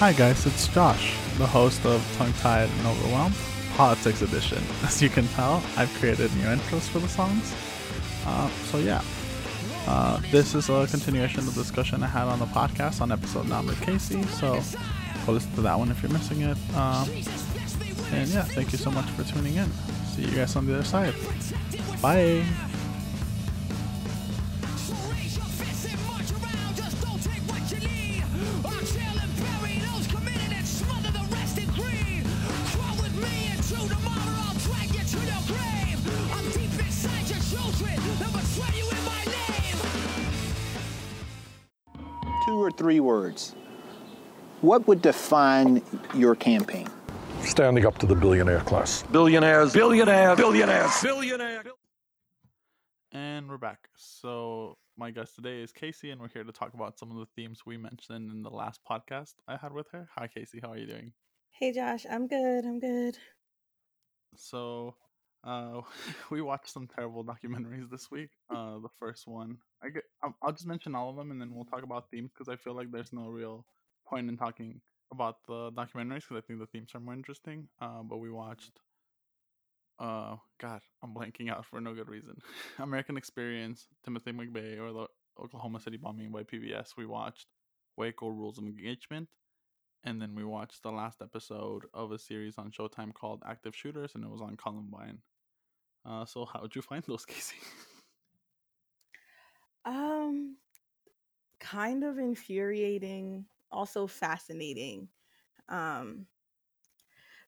Hi guys, it's Josh, the host of Tongue Tied and Overwhelmed, Politics Edition. As you can tell, I've created new intros for the songs. Uh, so yeah, uh, this is a continuation of the discussion I had on the podcast on episode 9 with Kayci, so go listen to that one if you're missing it. Um, and yeah, thank you so much for tuning in. See you guys on the other side. Bye. What would define your campaign? standing up to the billionaire class. Billionaires, billionaires, billionaires, billionaires. And we're back. So, my guest today is Kayci, and we're here to talk about some of the themes we mentioned in the last podcast I had with her. Hi, Kayci. How are you doing? Hey Josh, I'm good. I'm good. So, uh, we watched some terrible documentaries this week. Uh, the first one, I get, I'll, I'll just mention all of them, and then we'll talk about themes because I feel like there's no real point in talking about the documentaries because I think the themes are more interesting. Uh, but we watched, uh, God, I'm blanking out for no good reason. American Experience, Timothy McVeigh, or the Oklahoma City bombing by PBS. We watched Waco Rules of Engagement, and then we watched the last episode of a series on Showtime called Active Shooters, and it was on Columbine. Uh, so how would you find those, Kayci? Um, kind of infuriating, also fascinating. Um,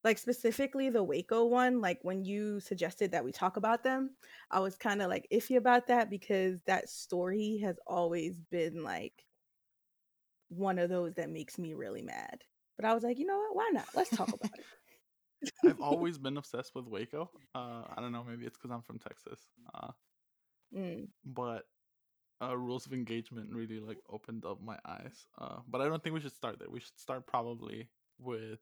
like specifically the Waco one, like when you suggested that we talk about them, I was kind of like iffy about that because that story has always been like one of those that makes me really mad. But I was like, you know what? Why not? Let's talk about it. I've always been obsessed with Waco. Uh, I don't know, maybe it's because I'm from Texas. Uh, Mm. but uh, rules of engagement really like opened up my eyes. Uh, but I don't think we should start there. We should start probably with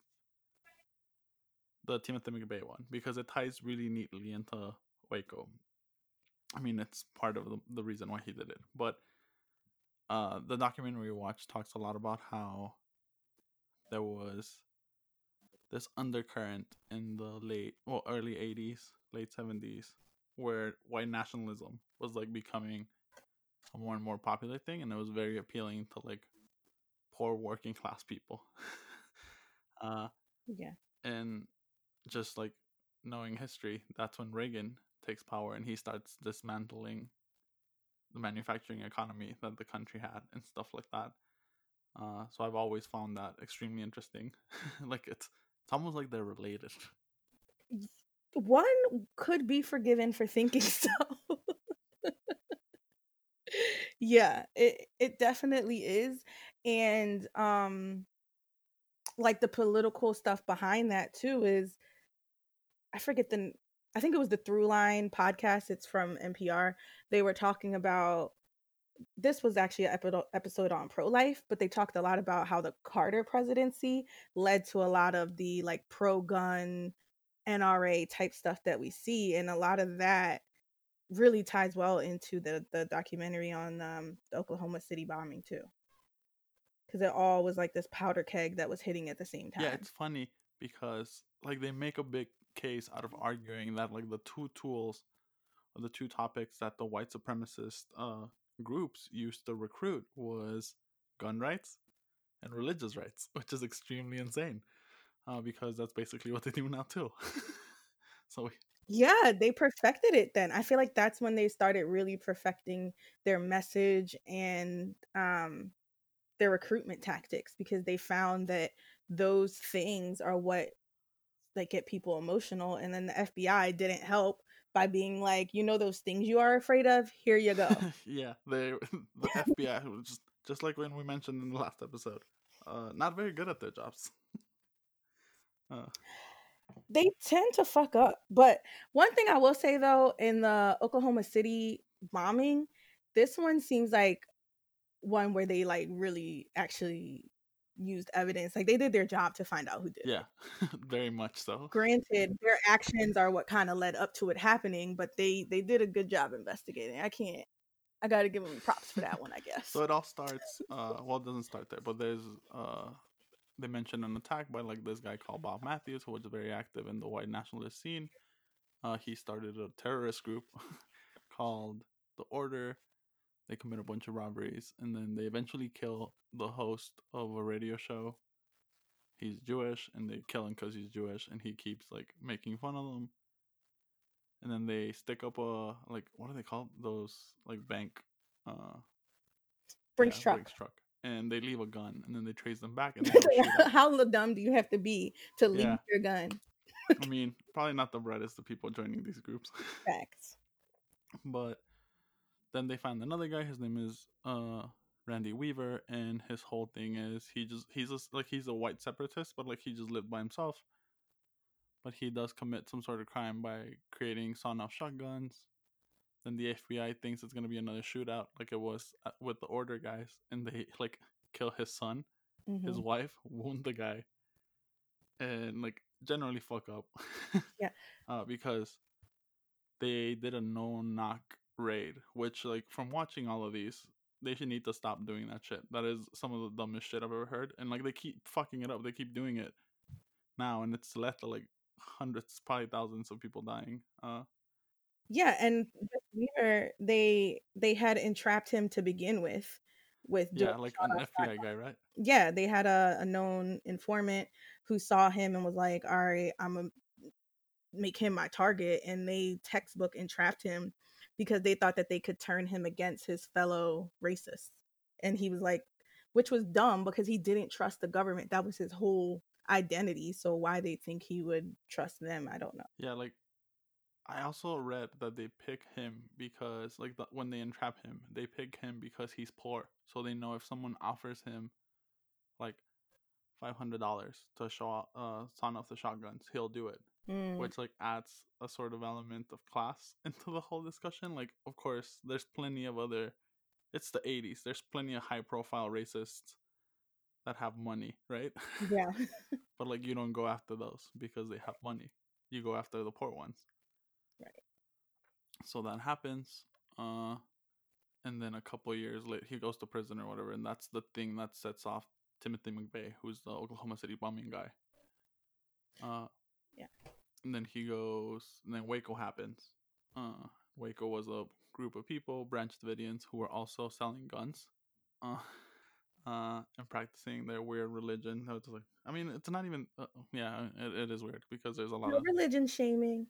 the Timothy McVeigh one because it ties really neatly into Waco. I mean, it's part of the, the reason why he did it. But uh, the documentary we watched talks a lot about how there was this undercurrent in the late, well, early 80s, late 70s, where white nationalism was like becoming a more and more popular thing, and it was very appealing to like poor working class people. uh, Yeah. and just like knowing history, that's when Reagan takes power and he starts dismantling the manufacturing economy that the country had and stuff like that. Uh, so I've always found that extremely interesting. like it's it's almost like they're related. One could be forgiven for thinking so. Yeah, it it definitely is. And um like the political stuff behind that too is I forget the i think it was the Throughline podcast. It's from NPR. They were talking about this was actually an episode on pro life, but they talked a lot about how the Carter presidency led to a lot of the like pro gun NRA type stuff that we see, and a lot of that really ties well into the the documentary on um, the Oklahoma City bombing too, because it all was like this powder keg that was hitting at the same time. Yeah, it's funny because like they make a big case out of arguing that like the two tools or the two topics that the white supremacist uh groups used to recruit was gun rights and religious rights, which is extremely insane. Uh, because that's basically what they do now too. so Yeah, they perfected it then. I feel like that's when they started really perfecting their message and um their recruitment tactics because they found that those things are what like get people emotional and then the FBI didn't help by being like, you know those things you are afraid of, here you go. yeah, they the FBI was just just like when we mentioned in the last episode, uh, not very good at their jobs. uh, they tend to fuck up. But one thing I will say though, in the Oklahoma City bombing, this one seems like one where they like really actually used evidence. Like they did their job to find out who did yeah, very much so. Granted, their actions are what kind of led up to it happening, but they they did a good job investigating. I can't. I got to give them props for that one, I guess. So it all starts. Uh, well, it doesn't start there, but there's uh, they mention an attack by like this guy called Bob Mathews, who was very active in the white nationalist scene. Uh, he started a terrorist group called the Order. They commit a bunch of robberies, and then they eventually kill the host of a radio show. He's Jewish, and they kill him because he's Jewish, and he keeps like making fun of them. And then they stick up a like what are they called? Those like bank uh Brinks yeah, truck. Brinks truck. And they leave a gun, and then they trace them back, and they have a shootout. How dumb do you have to be to leave Yeah. your gun? I mean, probably not the brightest of people joining these groups, Facts. but then they find another guy. His name is uh Randy Weaver, and his whole thing is he just he's just like he's a white separatist, but like he just lived by himself. But he does commit some sort of crime by creating sawn-off shotguns. Then the FBI thinks it's gonna be another shootout, like it was uh, with the Order guys, and they like kill his son, his Mhm. wife, wound the guy, and like generally fuck up. Yeah. Uh, because they did a no knock raid, which like from watching all of these, they should need to stop doing that shit. That is some of the dumbest shit I've ever heard. And like they keep fucking it up. They keep doing it now, and it's led to like hundreds, probably thousands of people dying. Uh, Yeah, and Weaver, they they had entrapped him to begin with. With yeah, like an FBI guy, right? yeah, they had a, a known informant who saw him and was like, "All right, I'm gonna make him my target," and they textbook entrapped him because they thought that they could turn him against his fellow racists, and he was like, which was dumb because he didn't trust the government. That was his whole identity. So why they think he would trust them, I don't know. Yeah, like I also read that they pick him because like the, when they entrap him, they pick him because he's poor. So they know if someone offers him like five hundred dollars to show uh sawn off the shotguns, he'll do it. Mm, Which like adds a sort of element of class into the whole discussion. Like of course there's plenty of other it's the eighties. There's plenty of high profile racists that have money, right? yeah, but like you don't go after those because they have money. You go after the poor ones. Right. So that happens. Uh and then a couple years later he goes to prison or whatever, and that's the thing that sets off Timothy McVeigh, who's the Oklahoma City bombing guy. Uh Yeah. And then he goes and then Waco happens. Uh Waco was a group of people, Branch Davidians, who were also selling guns. Uh uh, and practicing their weird religion. It's like, I mean, it's not even. Uh, yeah, it, it is weird because there's a lot no of. religion shaming.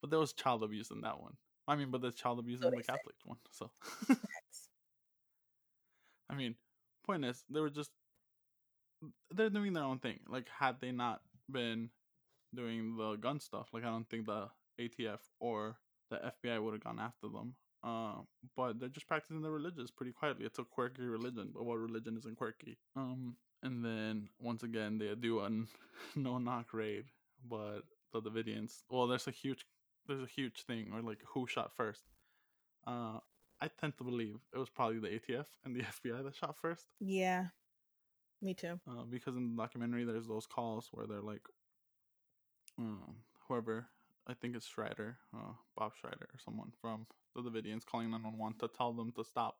But there was child abuse in that one. I mean, but there's child abuse So in the say. Catholic one. So, I mean, point is, they were just. They're doing their own thing. Like, had they not been doing the gun stuff, like, I don't think the ATF or the FBI would have gone after them. Uh, but they're just practicing their religions pretty quietly. It's a quirky religion, but what religion isn't quirky? Um, and then once again they do a no knock raid, but the Davidians. Well, there's a huge, there's a huge thing, or like who shot first. Uh, I tend to believe it was probably the ATF and the FBI that shot first. Yeah, me too. Uh, because in the documentary, there's those calls where they're like, um, whoever I think it's Schreider, uh, Bob Schreider, or someone from the Davidians calling 911 to tell them to stop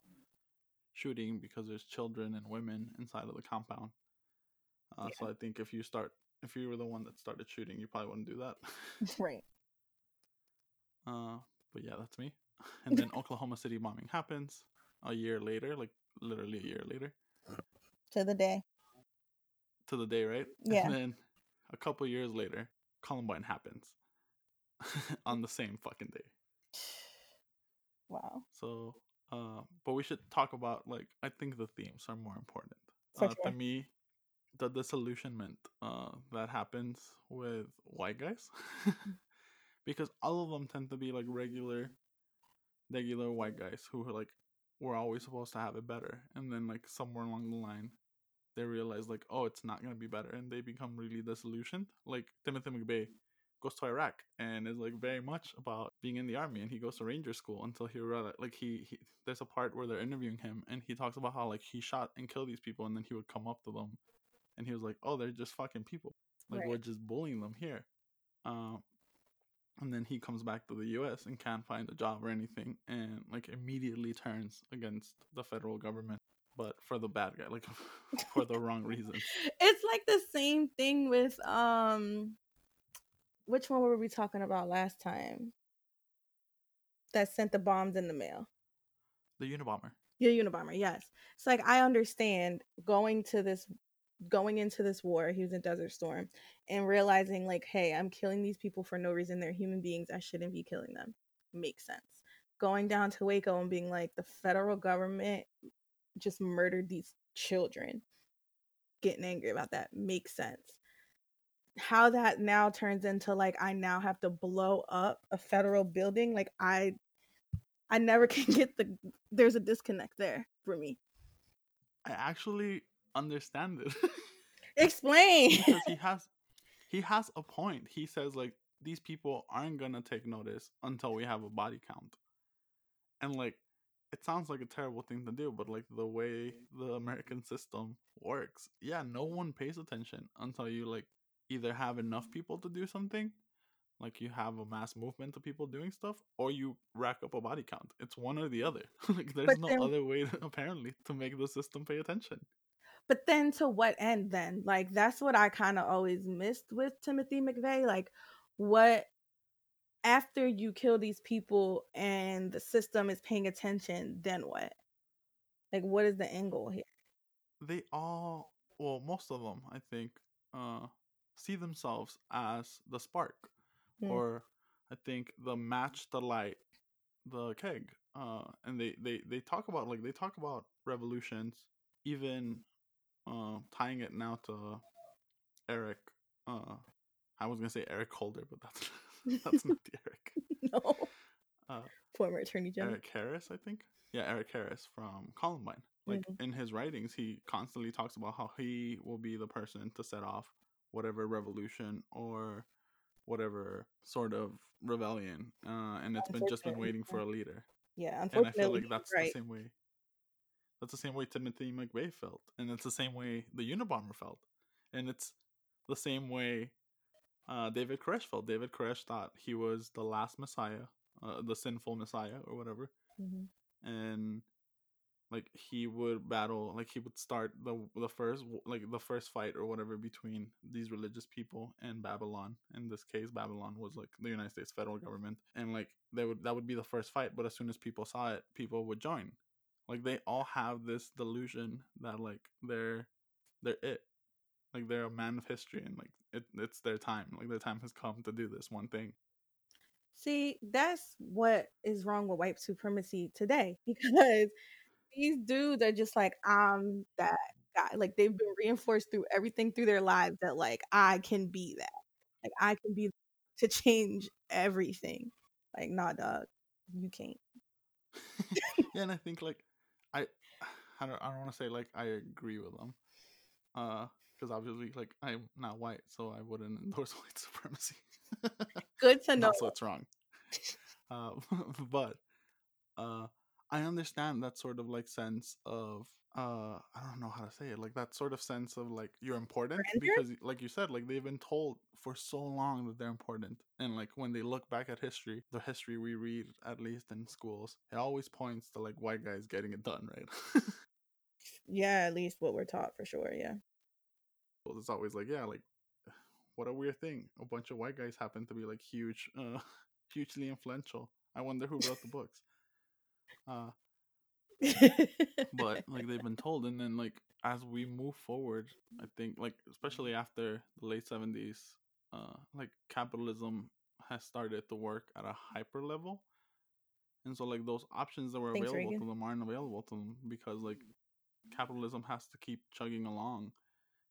shooting because there's children and women inside of the compound. Uh, So I think if you start, if you were the one that started shooting, you probably wouldn't do that. right. Uh, but yeah, that's me. And then Oklahoma City bombing happens a year later, like literally a year later. To the day. to the day, right? Yeah. And then a couple years later, Columbine happens on the same fucking day. Wow. So, uh, but we should talk about like I think the themes are more important. For uh, sure. To me, the disillusionment uh, that happens with white guys, because all of them tend to be like regular, regular white guys who are like we're always supposed to have it better, and then like somewhere along the line, they realize like oh it's not gonna be better, and they become really disillusioned. Like Timothy McVeigh goes to Iraq and is like very much about being in the army and he goes to ranger school until he realized like he, he there's a part where they're interviewing him and he talks about how like he shot and killed these people and then he would come up to them and he was like oh they're just fucking people like Right. we're just bullying them here um and then he comes back to the US and can't find a job or anything and like immediately turns against the federal government but for the bad guy, like for the wrong reason. It's like the same thing with um which one were we talking about last time? That sent the bombs in the mail. The Unabomber. Yeah, Unabomber, yes. It's like I understand going to this going into this war, he was in Desert Storm, and realizing like, hey, I'm killing these people for no reason. They're human beings. I shouldn't be killing them. Makes sense. Going down to Waco and being like, the federal government just murdered these children. Getting angry about that makes sense. How that now turns into like I now have to blow up a federal building, like I I never can get the there's a disconnect there for me. I actually understand it. Explain. because he has he has a point. He says like these people aren't gonna take notice until we have a body count, and like it sounds like a terrible thing to do, but like the way the American system works, yeah, no one pays attention until you like either have enough people to do something, like you have a mass movement of people doing stuff, or you rack up a body count. It's one or the other. like there's But then- to, apparently to make the system pay attention. But then to what end then? Like that's what I kind of always missed with Timothy McVeigh. Like what after you kill these people and the system is paying attention, then what? Like what is the angle here? they all well most of them i think uh see themselves as the spark Mm. or i think the match the light the keg uh and they they they talk about like they talk about revolutions even uh tying it now to eric uh i was gonna say eric holder but that's that's not the eric no. uh Former attorney general. Eric Harris, I think. Yeah, Eric Harris from Columbine. Like in his writings, he constantly talks about how he will be the person to set off whatever revolution or whatever sort of rebellion, uh, and it's been just been waiting for a leader. Yeah, unfortunately, And I feel like that's right. the same way. That's the same way Timothy McVeigh felt, and it's the same way the Unabomber felt, and it's the same way uh, David Koresh felt. David Koresh thought he was the last Messiah, uh, the sinful Messiah, or whatever, Mhm. and like he would battle, like he would start the the first like the first fight or whatever between these religious people and Babylon. In this case, Babylon was like the United States federal government, and like they would that would be the first fight. But as soon as people saw it, people would join. Like they all have this delusion that like they're they're it, like they're a man of history, and like it, it's their time. Like their time has come to do this one thing. See, that's what is wrong with white supremacy today because these dudes are just like, I'm that guy. Like they've been reinforced through everything through their lives that like I can be that. Like I can be to change everything. Like, nah, dog, you can't. yeah, and I think like I I don't I don't want to say like I agree with them, uh, because obviously like I'm not white, so I wouldn't endorse white supremacy. Good to know. So it's wrong. Uh, but uh, I understand that sort of like sense of uh, I don't know how to say it, like that sort of sense of like you're important because, like you said, like they've been told for so long that they're important, and like when they look back at history, the history we read at least in schools, it always points to like white guys getting it done, right? Yeah, at least what we're taught for sure. Yeah. Well, it's always like, yeah, like what a weird thing. A bunch of white guys happen to be like huge, uh, hugely influential. I wonder who wrote the books. Uh, but like they've been told, and then like as we move forward, I think like especially after the late seventies, uh, like capitalism has started to work at a hyper level, and so like those options that were Thanks, available Reagan. to them aren't available to them because like capitalism has to keep chugging along,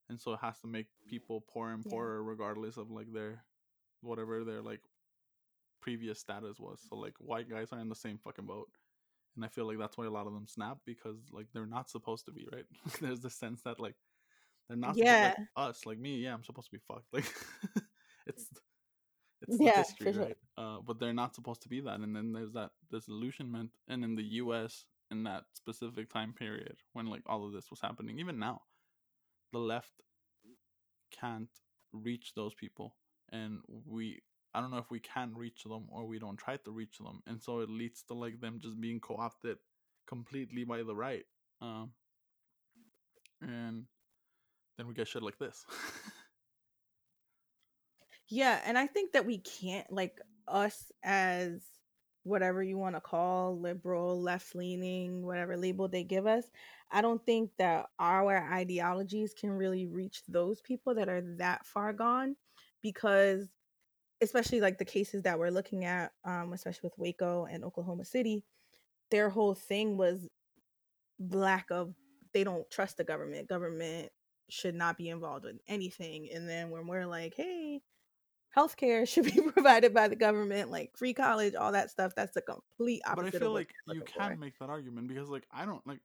and so it has to make people poor and Yeah. poorer regardless of like their whatever their like previous status was. So like white guys are in the same fucking boat. And I feel like that's why a lot of them snap because like they're not supposed to be, right? There's the sense that like they're not supposed Yeah. like us, like me, yeah, I'm supposed to be fucked. Like it's it's the Yeah, history, sure. right? Uh, but they're not supposed to be that. And then there's that disillusionment and in the US in that specific time period when like all of this was happening, even now, the left can't reach those people and we i don't know if we can reach them or we don't try to reach them and so it leads to like them just being co-opted completely by the right um and then we get shit like this. Yeah, and I think that we can't like us as whatever you want to call liberal, left leaning, whatever label they give us. I don't think that our ideologies can really reach those people that are that far gone because especially like the cases that we're looking at um especially with Waco and Oklahoma City, their whole thing was lack of they don't trust the government. Government should not be involved in anything. And then when we're like, hey, healthcare should be provided by the government, like free college, all that stuff. That's the complete opposite. but I feel like you can for. make that argument because like I don't like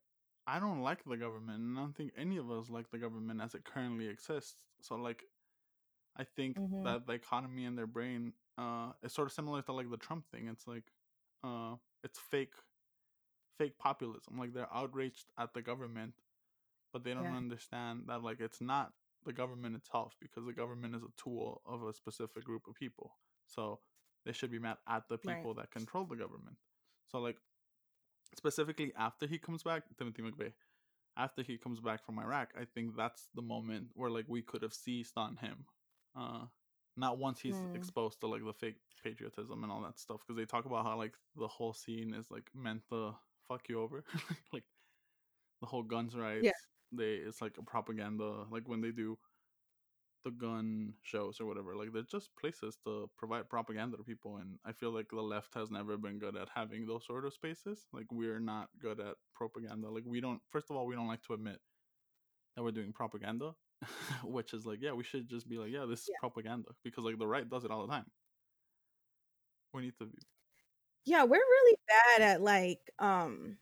I don't like the government and I don't think any of us like the government as it currently exists. So like I think Mhm. that the economy in their brain uh is sort of similar to like the Trump thing. It's like uh it's fake fake populism. Like they're outraged at the government, but they don't Yeah. understand that like it's not the government itself because the government is a tool of a specific group of people. So they should be mad at the Right. people that control the government. So like specifically after he comes back, Timothy McVeigh, after he comes back from Iraq, I think that's the moment where like we could have seized on him. Uh not once he's Hmm. exposed to like the fake patriotism and all that stuff because they talk about how like the whole scene is like meant to fuck you over like the whole guns rights Yeah. they it's like a propaganda like when they do the gun shows or whatever like they're just places to provide propaganda to people and i feel like the left has never been good at having those sort of spaces like we're not good at propaganda like we don't first of all we don't like to admit that we're doing propaganda which is like yeah we should just be like yeah this is Yeah. propaganda because like the right does it all the time. We need to be yeah we're really bad at like um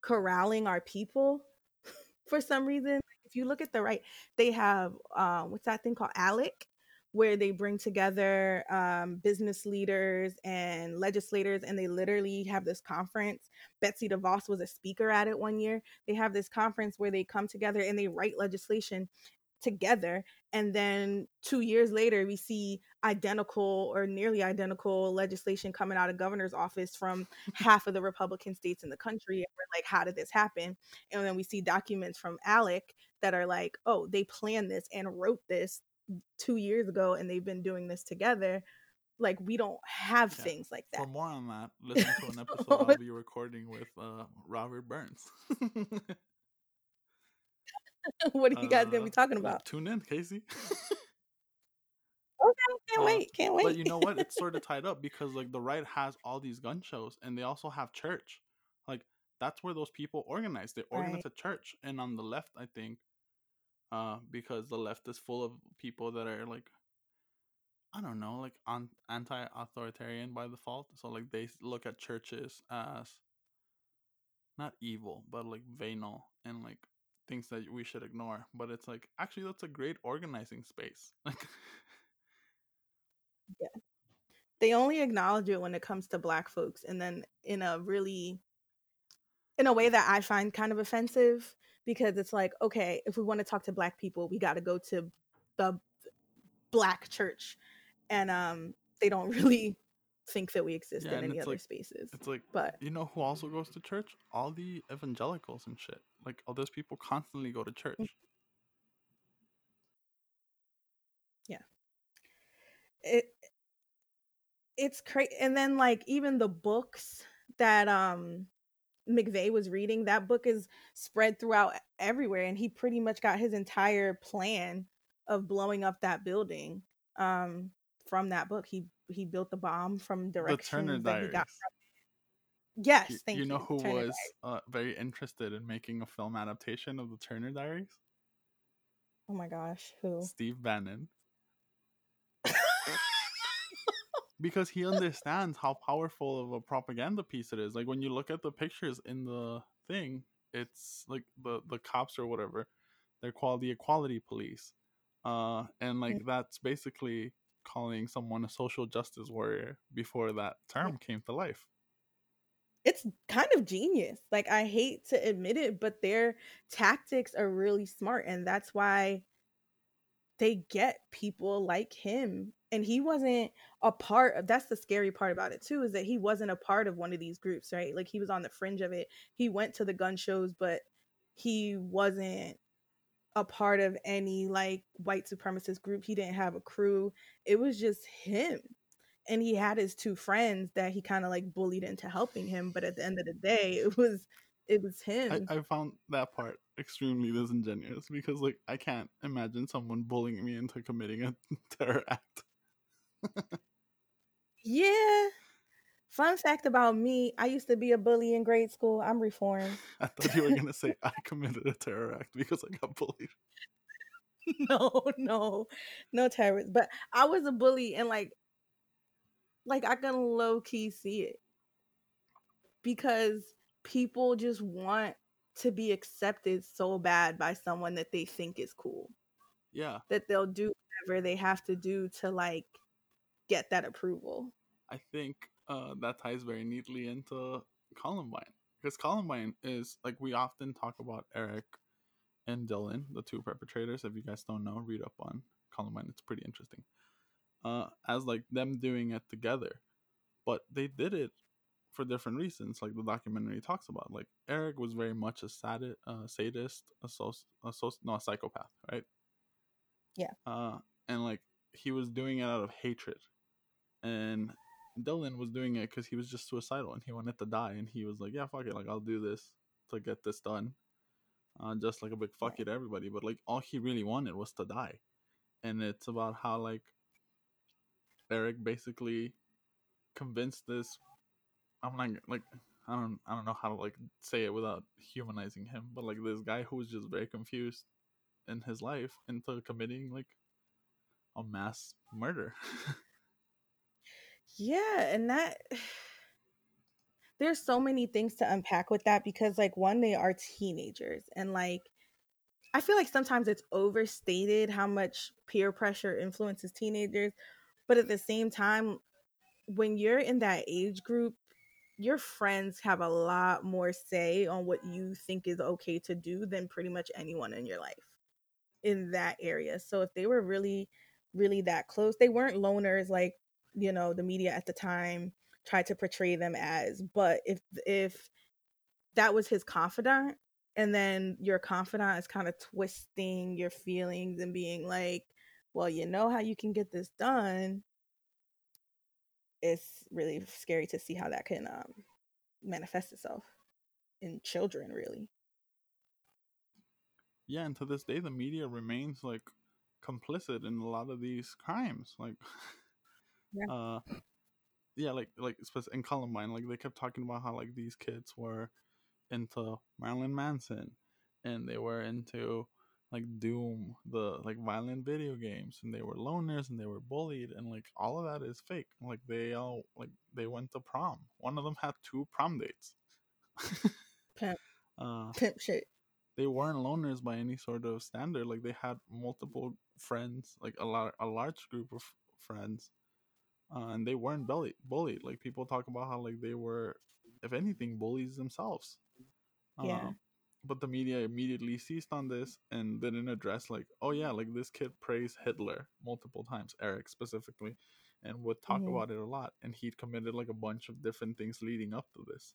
corralling our people for some reason. If you look at the right they have uh, what's that thing called? ALEC where they bring together um, business leaders and legislators and they literally have this conference. Betsy devos was a speaker at it one year. They have this conference where they come together and they write legislation together and then two years later we see identical or nearly identical legislation coming out of governor's office from half of the republican states in the country and we're like how did this happen? And then we see documents from ALEC that are like oh they planned this and wrote this two years ago and they've been doing this together like we don't have Yeah. things like that. For more on that, listen to an episode I'll be recording with uh, Robert Burns. what are you guys gonna Uh, be talking about Tune in, Kayci. okay can't uh, wait can't wait but you know what? It's sort of tied up because like the right has all these gun shows, and they also have church. Like that's where those people organize. They organize Right. a church, and on the left, I think, uh, because the left is full of people that are like. I don't know, like on anti-authoritarian by default. So like they look at churches as not evil, but like venal and like things that we should ignore. But it's like actually that's a great organizing space. Like yeah, they only acknowledge it when it comes to black folks and then in a really in a way that i find kind of offensive because it's like okay if we want to talk to black people we got to go to the black church and um they don't really think that we exist Yeah, in any other like- spaces it's like but you know who also goes to church? All the evangelicals and shit. Like all those people constantly go to church. Yeah. It it's crazy and then like even the books that um McVeigh was reading that book is spread throughout everywhere and he pretty much got his entire plan of blowing up that building um from that book he he built the bomb from The directions Turner that he Diaries. got from yes thank you you know who Turner was uh, very interested in making a film adaptation of the Turner? Diaries. oh my gosh who Steve Bannon. Because he understands how powerful of a propaganda piece it is. Like when you look at the pictures in the thing, it's like the the cops or whatever, they're called the equality police. Uh and like that's basically calling someone a social justice warrior before that term came to life. it's kind of genius. Like I hate to admit it, but their tactics are really smart and that's why they get people like him. And he wasn't a part of that's the scary part about it too is that he wasn't a part of one of these groups, right? Like he was on the fringe of it. He went to the gun shows, but he wasn't a part of any like white supremacist group. He didn't have a crew. It was just him. And he had his two friends that he kind of like bullied into helping him, but at the end of the day, it was it was him. I, I found that part extremely disingenuous because like I can't imagine someone bullying me into committing a terror act. yeah. Fun fact about me, I used to be a bully in grade school. I'm reformed. I thought you were gonna say I committed a terror act because I got bullied. no, no, no terrorist. But I was a bully and like like I can low key see it. Because people just want to be accepted so bad by someone that they think is cool. Yeah. That they'll do whatever they have to do to like get that approval. I think uh, that ties very neatly into Columbine because Columbine is like we often talk about Eric and Dylan, the two perpetrators. If you guys don't know, read up on Columbine; it's pretty interesting. Uh, as like them doing it together, but they did it for different reasons. Like the documentary talks about, like Eric was very much a sadist, uh, sadist, a, soci- a soci- no, a psychopath, right? Yeah. Uh, and like he was doing it out of hatred, and Dylan was doing it because he was just suicidal and he wanted to die, and he was like, "Yeah, fuck it, like I'll do this to get this done." Uh, just like a big fuck you to everybody, but like all he really wanted was to die, and it's about how like Eric basically convinced this. I'm not like I don't I don't know how to like say it without humanizing him, but like this guy who was just very confused in his life into committing like a mass murder. Yeah, and that there's so many things to unpack with that because like one they are teenagers and like I feel like sometimes it's overstated how much peer pressure influences teenagers, but at the same time when you're in that age group, your friends have a lot more say on what you think is okay to do than pretty much anyone in your life in that area. So if they were really really that close, they weren't loners like you know the media at the time tried to portray them as but if if that was his confidant and then your confidant is kind of twisting your feelings and being like well you know how you can get this done it's really scary to see how that can um, manifest itself in children really yeah, and to this day, the media remains like complicit in a lot of these crimes. Like, Yeah. uh, yeah, like like in Columbine, like they kept talking about how like these kids were into Marilyn Manson, and they were into like Doom, the like violent video games, and they were loners and they were bullied, and like all of that is fake. Like they all like they went to prom. One of them had two prom dates. Pimp. uh, pimp shit they weren't loners by any sort of standard. Like they had multiple friends, like a lot, a large group of friends, uh, and they weren't bullied. Bullied. Like people talk about how like they were, if anything, bullies themselves. Yeah. Uh, but the media immediately seized on this and didn't address like, oh yeah, like this kid praised Hitler multiple times, Eric specifically, and would talk Mhm. about it a lot. And he'd committed like a bunch of different things leading up to this.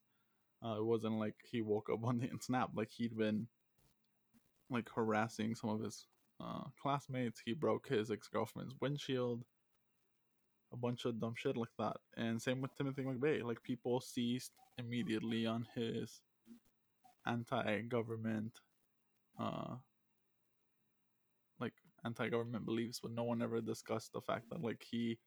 Uh, it wasn't like he woke up one day and snapped. Like he'd been like harassing some of his uh, classmates. He broke his ex girlfriend's windshield. A bunch of dumb shit like that. And same with Timothy McVeigh. Like people seized immediately on his anti-government, uh, like anti-government beliefs, but no one ever discussed the fact that like he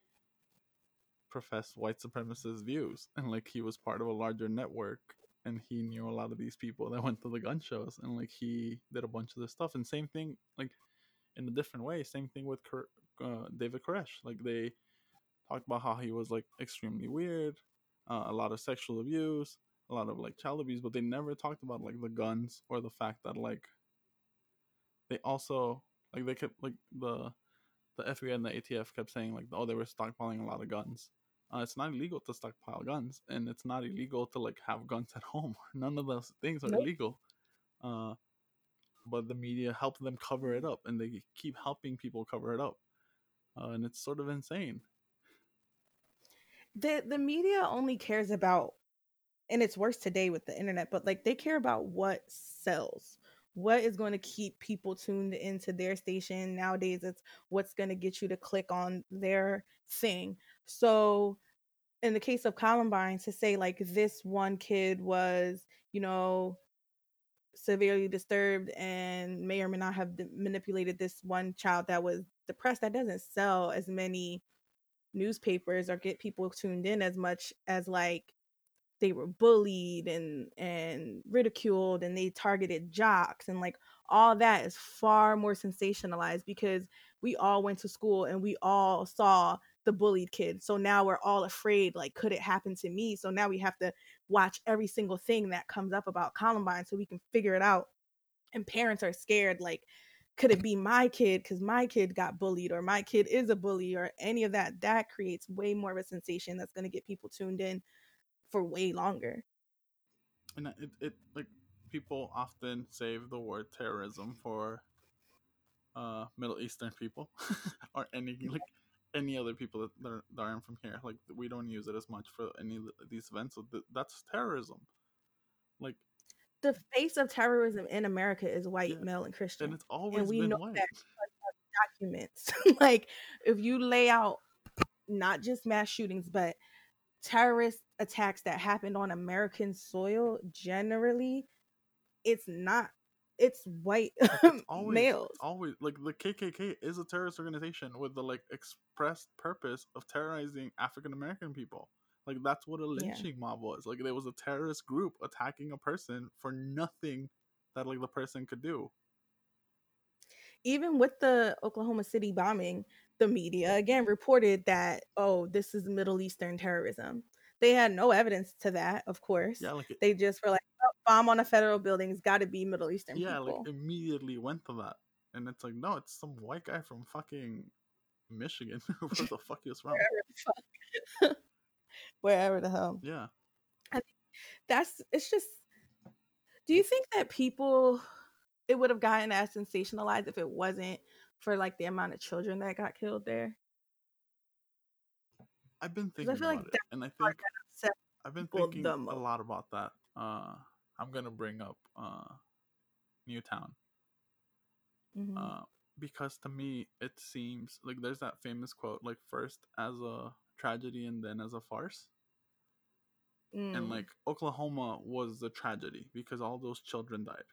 professed white supremacist views and like he was part of a larger network and he knew a lot of these people that went to the gun shows and like he did a bunch of this stuff. And same thing like in a different way same thing with uh, david koresh. Like they talked about how he was like extremely weird uh, a lot of sexual abuse a lot of like child abuse but they never talked about like the guns or the fact that like they also like they kept like the the fbi and the atf kept saying like oh they were stockpiling a lot of guns uh, it's not illegal to stockpile guns, and it's not illegal to like have guns at home. None of those things are Nope. illegal. Uh, but the media help them cover it up, and they keep helping people cover it up, uh, and it's sort of insane. the the media only cares about and it's worse today with the internet but like they care about what sells what is going to keep people tuned into their station. Nowadays it's what's going to get you to click on their thing. So in the case of columbine to say like this one kid was you know severely disturbed and may or may not have manipulated this one child that was depressed that doesn't sell as many newspapers or get people tuned in as much as like they were bullied and and ridiculed and they targeted jocks and like all that is far more sensationalized because we all went to school and we all saw the bullied kid so now we're all afraid like could it happen to me? So now we have to watch every single thing that comes up about columbine so we can figure it out. And parents are scared like could it be my kid? Because my kid got bullied or my kid is a bully or any of that. That creates way more of a sensation that's going to get people tuned in for way longer and it, it like people often save the word terrorism for uh middle eastern people or any like any other people that, that, are, that aren't from here like we don't use it as much for any of these events so th- that's terrorism like the face of terrorism in America is white, yeah. male, and Christian. And it's always and we been know white. that documents. like if you lay out not just mass shootings, but terrorist attacks that happened on American soil, generally, it's not it's white always, males. Always like the KKK is a terrorist organization with the like expressed purpose of terrorizing African American people. Like that's what a lynching yeah. mob was. Like there was a terrorist group attacking a person for nothing that like the person could do. Even with the Oklahoma City bombing, the media again reported that oh, this is Middle Eastern terrorism. They had no evidence to that, of course. Yeah, like it, they just were like, oh, bomb on a federal building has got to be Middle Eastern yeah, people. like immediately went to that, and it's like, no, it's some white guy from fucking Michigan. Where the fuck is from? wherever the hell. Yeah. that's it's just do you think that people it would have gotten as sensationalized if it wasn't for like the amount of children that got killed there? I've been thinking I feel about like it, and I think I've been thinking a lot about that. Uh, I'm gonna bring up uh, Newtown, mm-hmm. uh, because to me it seems like there's that famous quote, like first as a tragedy and then as a farce. Mm. And like Oklahoma was a tragedy because all those children died.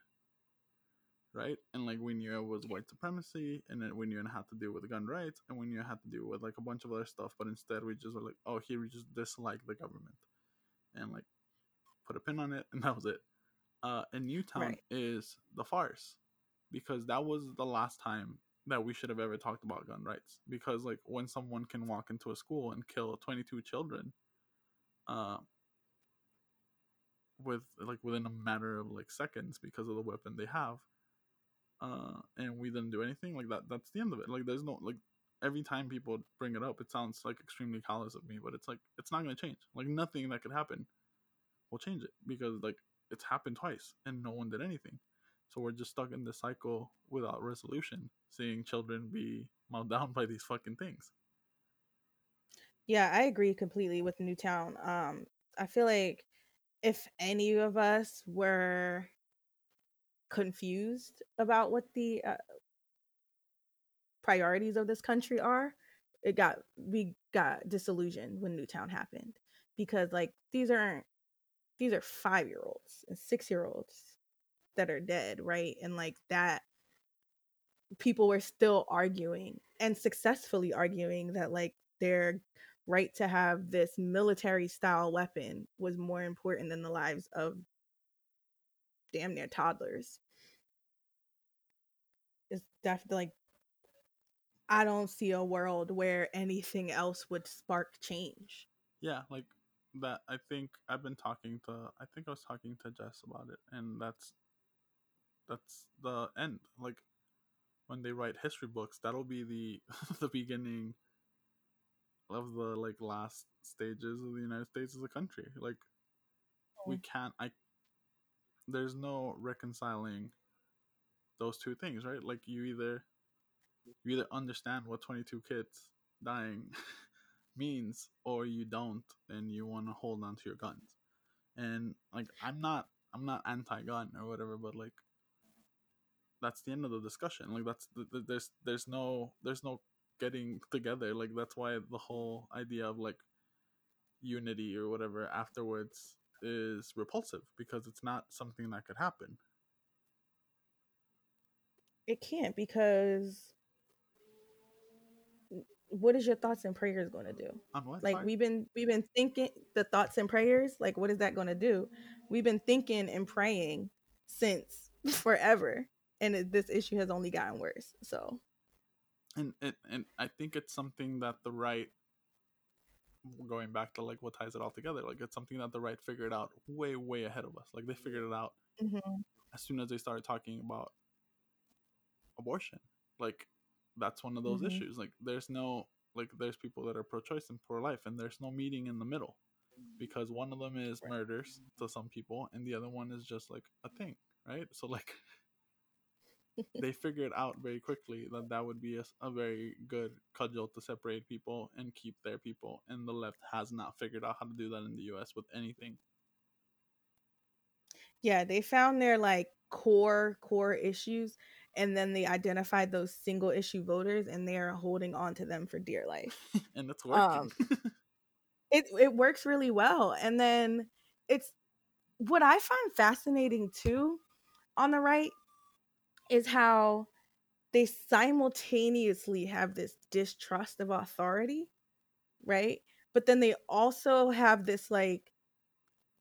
Right? And like we knew it was white supremacy and then we knew it had to do with gun rights and we knew it had to do with like a bunch of other stuff, but instead we just were like, oh here we just dislike the government and like put a pin on it and that was it. Uh and Newtown right. is the farce because that was the last time that we should have ever talked about gun rights because like when someone can walk into a school and kill 22 children uh with like within a matter of like seconds because of the weapon they have uh and we didn't do anything like that that's the end of it like there's no like every time people bring it up it sounds like extremely callous of me but it's like it's not going to change like nothing that could happen will change it because like it's happened twice and no one did anything so we're just stuck in this cycle without resolution, seeing children be mowed down by these fucking things. Yeah, I agree completely with Newtown. Um, I feel like if any of us were confused about what the uh, priorities of this country are, it got we got disillusioned when Newtown happened because like these aren't these are five year olds and six year olds that are dead, right? And like that people were still arguing and successfully arguing that like their right to have this military style weapon was more important than the lives of damn near toddlers. It's definitely like I don't see a world where anything else would spark change. Yeah, like that I think I've been talking to I think I was talking to Jess about it and that's that's the end. Like when they write history books, that'll be the the beginning of the like last stages of the United States as a country. Like we can't I there's no reconciling those two things, right? Like you either you either understand what 22 kids dying means or you don't and you want to hold on to your guns. And like I'm not I'm not anti-gun or whatever, but like that's the end of the discussion. Like that's th- th- there's there's no there's no getting together. Like that's why the whole idea of like unity or whatever afterwards is repulsive because it's not something that could happen. It can't because what is your thoughts and prayers going to do? On what? Like we've been we've been thinking the thoughts and prayers, like what is that going to do? We've been thinking and praying since forever and it, this issue has only gotten worse. So, and it and I think it's something that the right going back to like what ties it all together like it's something that the right figured out way way ahead of us like they figured it out mhm. as soon as they started talking about abortion like that's one of those Mhm. issues like there's no like there's people that are pro-choice and pro-life and there's no meeting in the middle because one of them is Right. murders to some people and the other one is just like a thing right so like they figured out very quickly that that would be a very good cudgel to separate people and keep their people and the left has not figured out how to do that in the us with anything yeah, they found their like core core issues and then they identified those single issue voters and they are holding on to them for dear life. and it's working. Um, it it works really well and then it's what i find fascinating too on the right is how they simultaneously have this distrust of authority right? But then they also have this like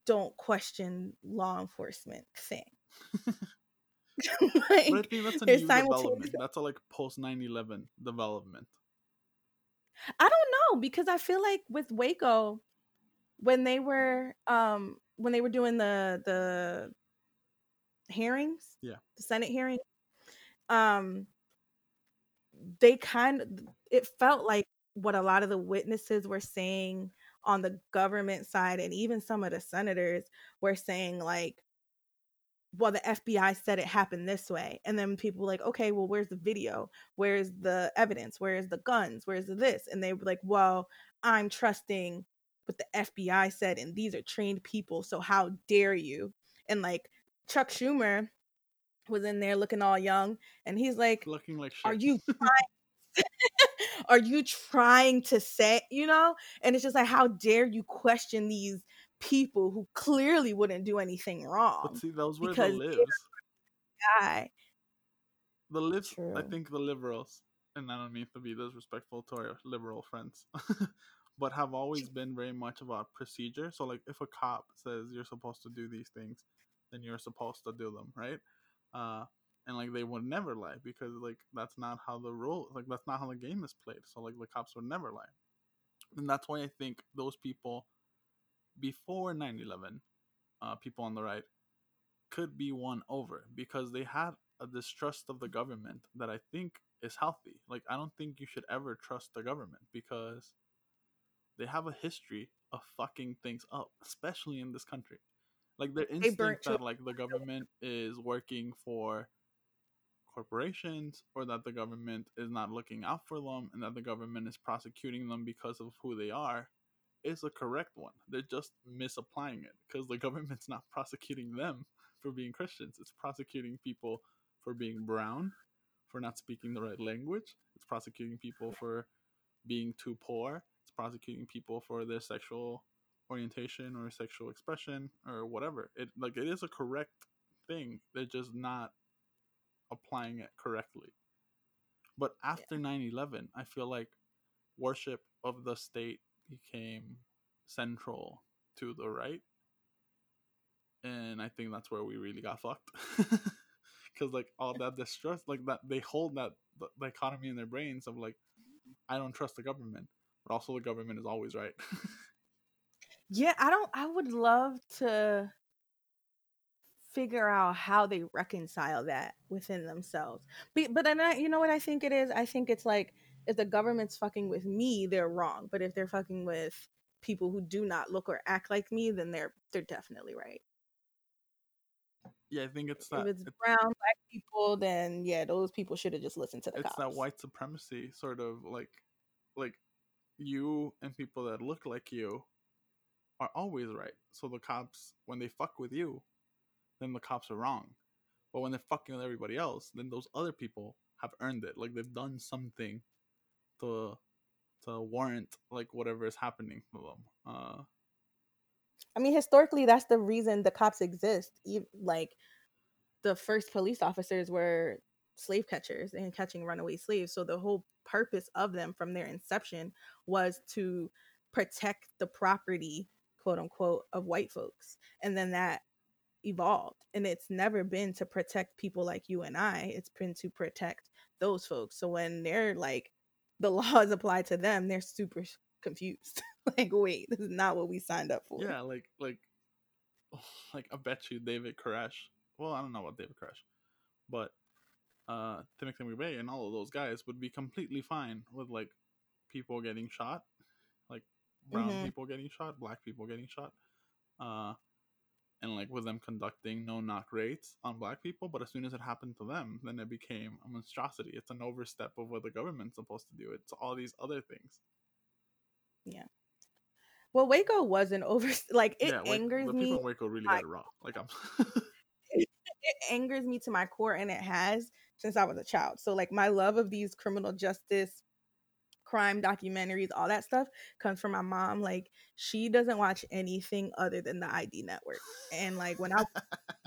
don't question law enforcement thing but i think that's a new development that's a like post 9-11 development I don't know because I feel like with Waco, when they were um when they were doing the the hearings, Yeah. the Senate hearing, um, they kind of it felt like what a lot of the witnesses were saying on the government side, and even some of the senators were saying like. Well, the FBI said it happened this way. And then people were like, okay, well, where's the video? Where's the evidence? Where's the guns? Where's the this? And they were like, well, I'm trusting what the FBI said, and these are trained people. So how dare you? And like Chuck Schumer was in there looking all young, and he's like, looking like shit are you trying are you trying to say you know and it's just like how dare you question these people who clearly wouldn't do anything wrong but see those were the lives guy. The libs i think the liberals and i don't mean to be disrespectful to our liberal friends but have always been very much about procedure. So like if a cop says you're supposed to do these things then you're supposed to do them right? Uh and like they would never lie because like that's not how the rule like that's not how the game is played. So like the cops would never lie. And that's why i think those people before 9-11 uh people on the right could be won over because they had a distrust of the government that I think is healthy. Like I don't think you should ever trust the government because they have a history of fucking things up, especially in this country. Like their instinct that like the government is working for corporations or that the government is not looking out for them and that the government is prosecuting them because of who they are is a correct one. They're just misapplying it because the government's not prosecuting them for being Christians. It's prosecuting people for being brown, for not speaking the right language. It's prosecuting people for being too poor. It's prosecuting people for their sexual orientation or sexual expression or whatever. It like it is a correct thing. They're just not applying it correctly. But after 9/11, I feel like worship of the state became central to the right. And I think that's where we really got fucked. Cuz like all that distrust like that they hold that th- dichotomy in their brains of like I don't trust the government, but also the government is always right. yeah i don't i would love to figure out how they reconcile that within themselves but, but then I, you know what i think it is i think it's like if the government's fucking with me they're wrong but if they're fucking with people who do not look or act like me then they're they're definitely right yeah, I think it's if that it's it's, brown black people then yeah those people should have just listened to the it's cops that white supremacy sort of like like you and people that look like you are always right. So the cops when they fuck with you, then the cops are wrong. But when they're fucking with everybody else, then those other people have earned it. Like they've done something to to warrant like whatever is happening to them. Uh, I mean, historically, that's the reason the cops exist. Like the first police officers were slave catchers and catching runaway slaves. So the whole purpose of them from their inception was to protect the property, quote unquote, of white folks. And then that evolved. And it's never been to protect people like you and I, it's been to protect those folks. So when they're like, the laws apply to them, they're super confused. like, wait, this is not what we signed up for. yeah, like like like I bet you David Koresh. Well, I don't know about David Koresh, but uh Timothy McVeigh and all of those guys would be completely fine with like people getting shot, like brown Mhm. people getting shot, black people getting shot, uh, and like with them conducting no knock raids on black people. But as soon as it happened to them, then it became a monstrosity. It's an overstep of what the government's supposed to do. It's all these other things. Yeah. Well, Waco wasn't over. Like it yeah, angers the me. people in Waco really I- got it raw. Like I'm. It angers me to my core, and it has since I was a child. So, like, my love of these criminal justice, crime documentaries, all that stuff comes from my mom. Like, she doesn't watch anything other than the ID Network. And like when I was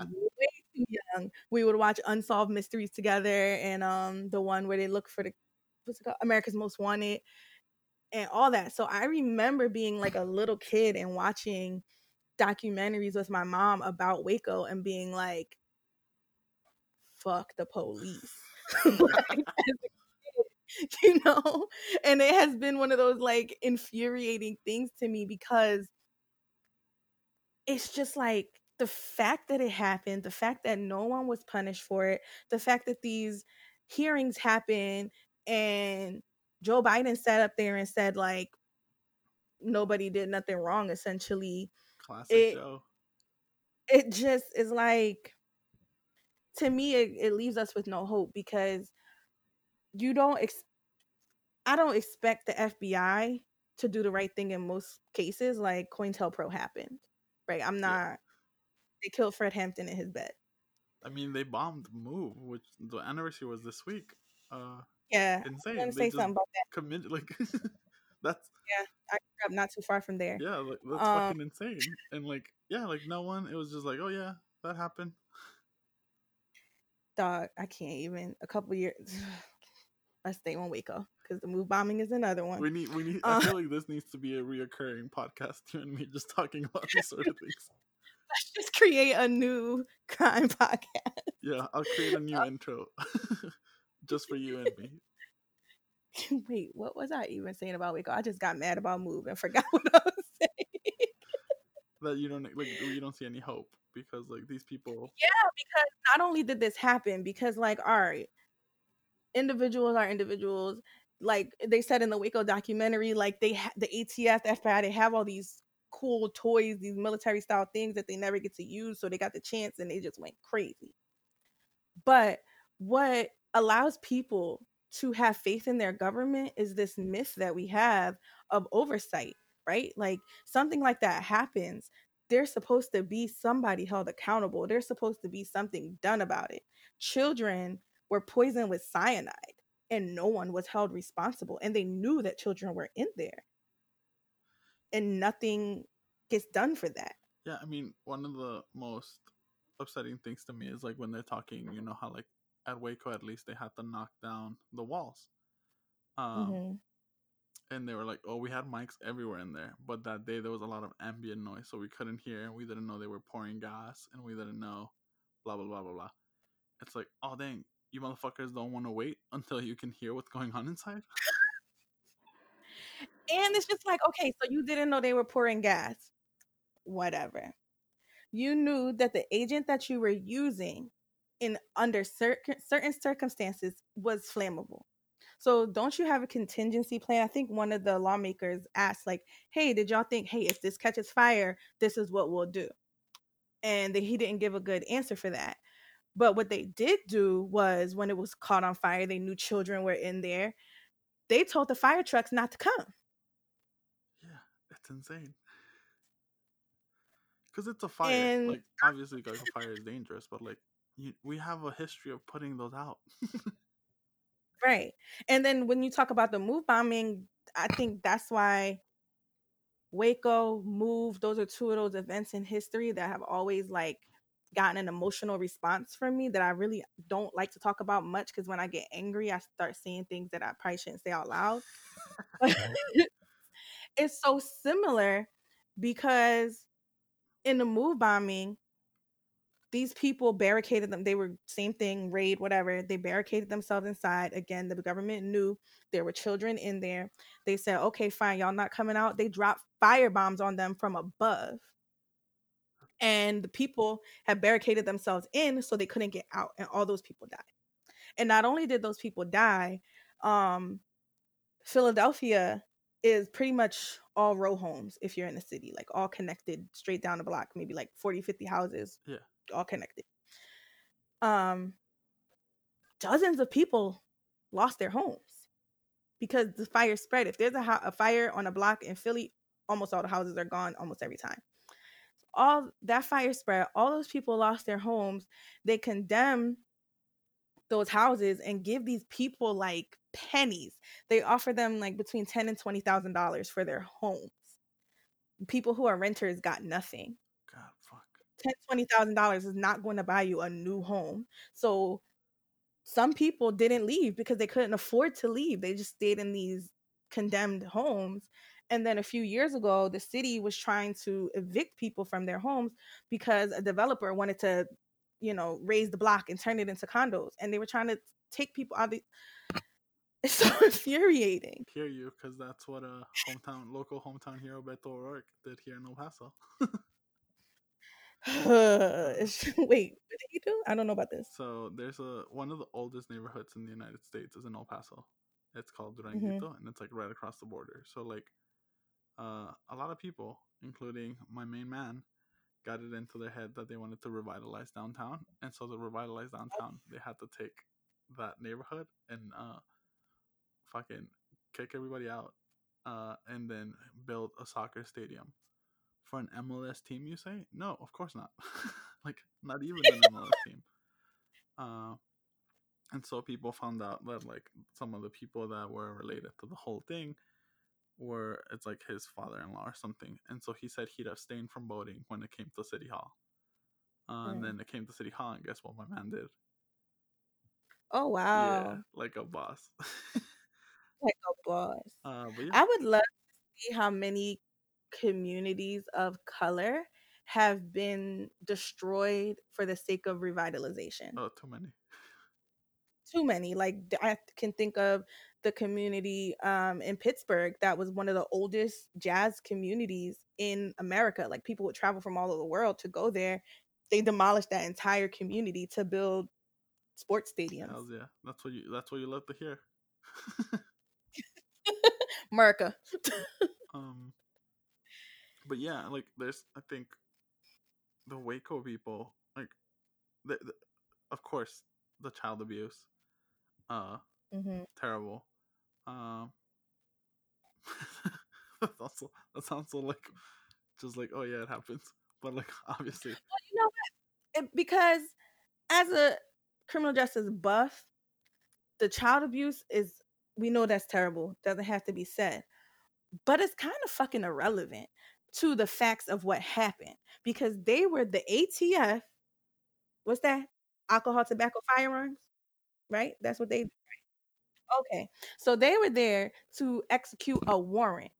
way too young, we would watch Unsolved Mysteries together, and um, the one where they look for the what's it called, America's Most Wanted, and all that. So I remember being like a little kid and watching documentaries with my mom about Waco and being like, fuck the police. Like, as a kid, you know? And it has been one of those like infuriating things to me because it's just like the fact that it happened, the fact that no one was punished for it, the fact that these hearings happen and Joe Biden sat up there and said like nobody did nothing wrong essentially Classic It- Joe. it just is like to me it, it leaves us with no hope because you don't ex- i don't expect the fbi to do the right thing in most cases like cointelpro happened right i'm not they killed fred hampton in his bed I mean, they bombed Move, which the anniversary was this week. Uh, yeah insane. i'm say something about that committed like that's Yeah, i grew up not too far from there yeah, like, that's Um, fucking insane. And like yeah, like no one. It was just like oh yeah, that happened. dog i can't even a couple years let's stay on waco because the move bombing is another one We need we need. Uh, I feel like this needs to be a reoccurring podcast. You and me just talking about these sort of things. let's just create a new crime podcast Yeah, I'll create a new intro just for you and me. Wait, what was I even saying about Waco? I just got mad about move and forgot what I was saying. That you don't like you don't see any hope because like these people. yeah, because not only did this happen, because like, all right, individuals are individuals. Like they said in the Waco documentary, like they ha- the ATF, the FBI, they have all these cool toys, these military style things that they never get to use, so they got the chance and they just went crazy. But what allows people to have faith in their government is this myth that we have of oversight, right? Like something like that happens, there's supposed to be somebody held accountable. There's supposed to be something done about it. Children were poisoned with cyanide and no one was held responsible and they knew that children were in there. And nothing gets done for that. Yeah, I mean, one of the most upsetting things to me is like when they're talking, you know, how like at Waco at least they had to knock down the walls. Um, Mhm. and they were like, "Oh, we had mics everywhere in there, but that day there was a lot of ambient noise, so we couldn't hear. and We didn't know they were pouring gas, and we didn't know, blah blah blah blah blah." It's like, oh dang, you motherfuckers don't want to wait until you can hear what's going on inside. And it's just like, okay, so you didn't know they were pouring gas. Whatever. You knew that the agent that you were using in under certain certain circumstances was flammable. So don't you have a contingency plan? I think one of the lawmakers asked like, "Hey, did y'all think, hey, if this catches fire, this is what we'll do?" And they, he didn't give a good answer for that. But what they did do was when it was caught on fire, they knew children were in there. They told the fire trucks not to come. Yeah, it's insane. Cause it's a fire. And- like obviously, like a fire is dangerous, but like you, we have a history of putting those out. Right. And then when you talk about the move bombing, I think that's why Waco, Move, those are two of those events in history that have always like gotten an emotional response from me that I really don't like to talk about much because when I get angry, I start saying things that I probably shouldn't say out loud. it's so similar because in the move bombing, these people barricaded them. They were same thing, raid, whatever. They barricaded themselves inside. Again, the government knew there were children in there. They said, okay, fine, y'all not coming out. They dropped fire bombs on them from above. And the people had barricaded themselves in so they couldn't get out. And all those people died. And not only did those people die, um, Philadelphia is pretty much all row homes if you're in the city, like all connected straight down the block, maybe like 40, 50 houses, Yeah. all connected. Um, dozens of people lost their homes because the fire spread. If there's a, ho- a fire on a block in Philly, almost all the houses are gone almost every time. All that fire spread, all those people lost their homes. They condemn those houses and give these people like pennies. They offer them like between ten and twenty thousand dollars for their homes. People who are renters got nothing. God, fuck. ten twenty thousand dollars is not going to buy you a new home. So some people didn't leave because they couldn't afford to leave. They just stayed in these condemned homes. And then a few years ago, the city was trying to evict people from their homes because a developer wanted to, you know, raze the block and turn it into condos. And they were trying to take people out of the it's so infuriating. Hear you, because that's what a hometown, local hometown hero Beto O'Rourke did here in El Paso. Wait, what did he do? I don't know about this. So there's a one of the oldest neighborhoods in the United States is in El Paso. It's called Mm-hmm. And it's like right across the border. So like, uh, a lot of people, including my main man, got it into their head that they wanted to revitalize downtown, and so to revitalize downtown, they had to take that neighborhood and uh, fucking kick everybody out, uh, and then build a soccer stadium for an MLS team. You say no, of course not. like not even an MLS team. Uh, and so people found out that like some of the people that were related to the whole thing were it's like his father-in-law or something and so he said he'd abstain from voting when it came to city hall uh, and Mm. then it came to city hall and guess what my man did Oh wow. yeah like a boss Like a boss. uh, yeah, I would love to see how many communities of color have been destroyed for the sake of revitalization. oh too many Too many. Like I can think of the community um, in Pittsburgh that was one of the oldest jazz communities in America. Like people would travel from all over the world to go there. They demolished that entire community to build sports stadiums. Yeah that's what you that's what you love to hear America. um but yeah like there's i think the waco people like the, the, of course the child abuse uh mm-hmm. terrible um that's also that sounds so like just like oh yeah it happens but like obviously Well, you know what? It- because as a criminal justice buff, the child abuse is we know that's terrible. Doesn't have to be said, but it's kind of fucking irrelevant to the facts of what happened because they were the ATF. What's that? Alcohol, tobacco, firearms, right? That's what they. right? Okay, so they were there to execute a warrant.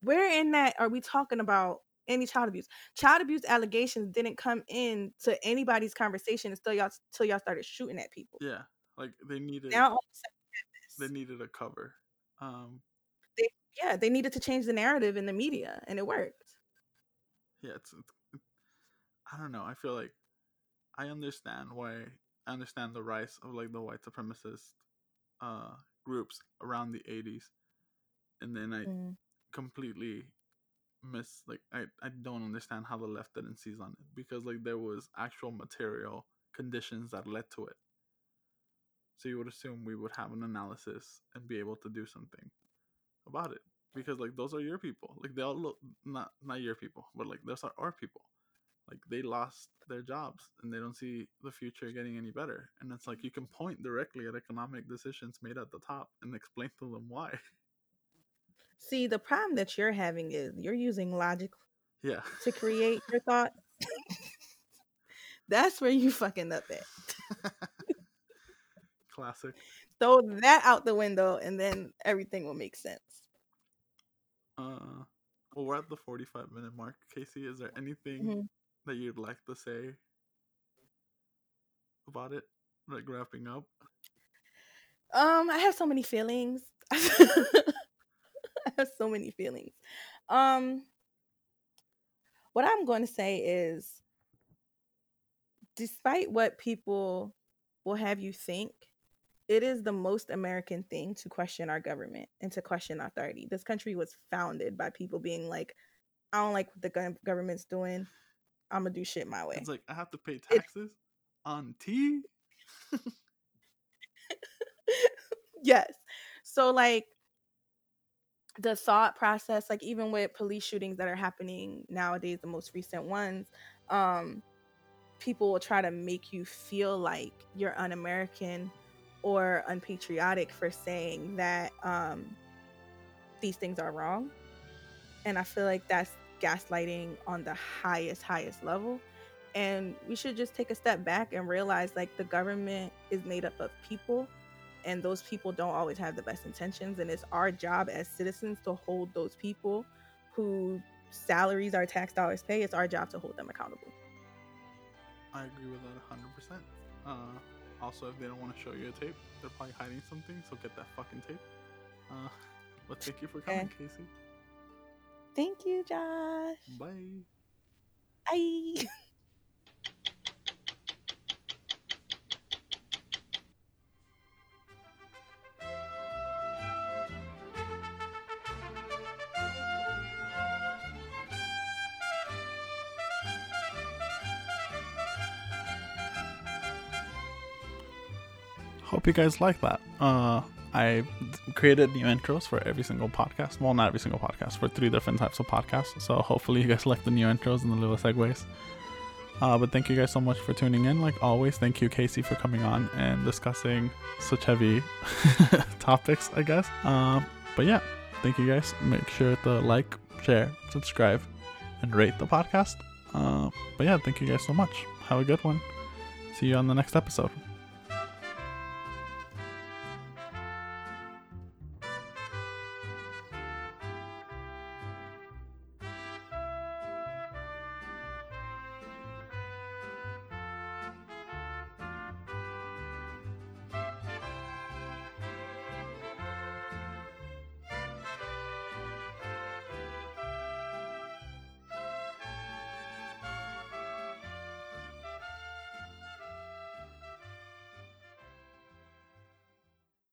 Where in that are we talking about any child abuse? Child abuse allegations didn't come in to anybody's conversation until y'all till y'all started shooting at people. yeah like they needed Now all of a they needed a cover um they, yeah, they needed to change the narrative in the media, and it worked. yeah it's, it's i don't know i feel like i understand why i understand the rise of like the white supremacist uh groups around the 80s and then i Mm. completely miss like I, I don't understand how the left didn't seize on it because like there was actual material conditions that led to it. So you would assume we would have an analysis and be able to do something about it because like those are your people. Like they all look not not your people but like those are our people like they lost their jobs and they don't see the future getting any better. And it's like you can point directly at economic decisions made at the top and explain to them why. See, the problem that you're having is you're using logic Yeah. to create your thought. That's where you fucking up at. Classic. Throw that out the window and then everything will make sense. Uh well we're at the 45 minute mark. Kayci, is there anything Mhm. That you'd like to say about it? Like wrapping up? Um, I have so many feelings. I have so many feelings. Um, what I'm going to say is, despite what people will have you think, it is the most American thing to question our government and to question authority. This country was founded by people being like, I don't like what the government's doing. I'm gonna do shit my way. It's like I have to pay taxes on tea. yes. So like the thought process, like even with police shootings that are happening nowadays, the most recent ones, um, people will try to make you feel like you're un-American or unpatriotic for saying that um, these things are wrong. And I feel like that's gaslighting on the highest, highest level. And we should just take a step back and realize like the government is made up of people and those people don't always have the best intentions and it's our job as citizens to hold those people who salaries our tax dollars pay it's our job to hold them accountable I agree with that 100%. Uh, also, if they don't want to show you a tape, they're probably hiding something, so get that fucking tape. Uh, but thank you for coming, Okay. Kayci. Thank you josh Bye. bye Hope you guys like that. Uh, I created new intros for every single podcast. Well, not every single podcast, for three different types of podcasts. So hopefully you guys like the new intros and the little segues. Uh, but thank you guys so much for tuning in. Like always, thank you, Kayci, for coming on and discussing such heavy topics, I guess. Um, but yeah, thank you guys. Make sure to like, share, subscribe, and rate the podcast. Uh, but yeah, thank you guys so much. Have a good one. See you on the next episode.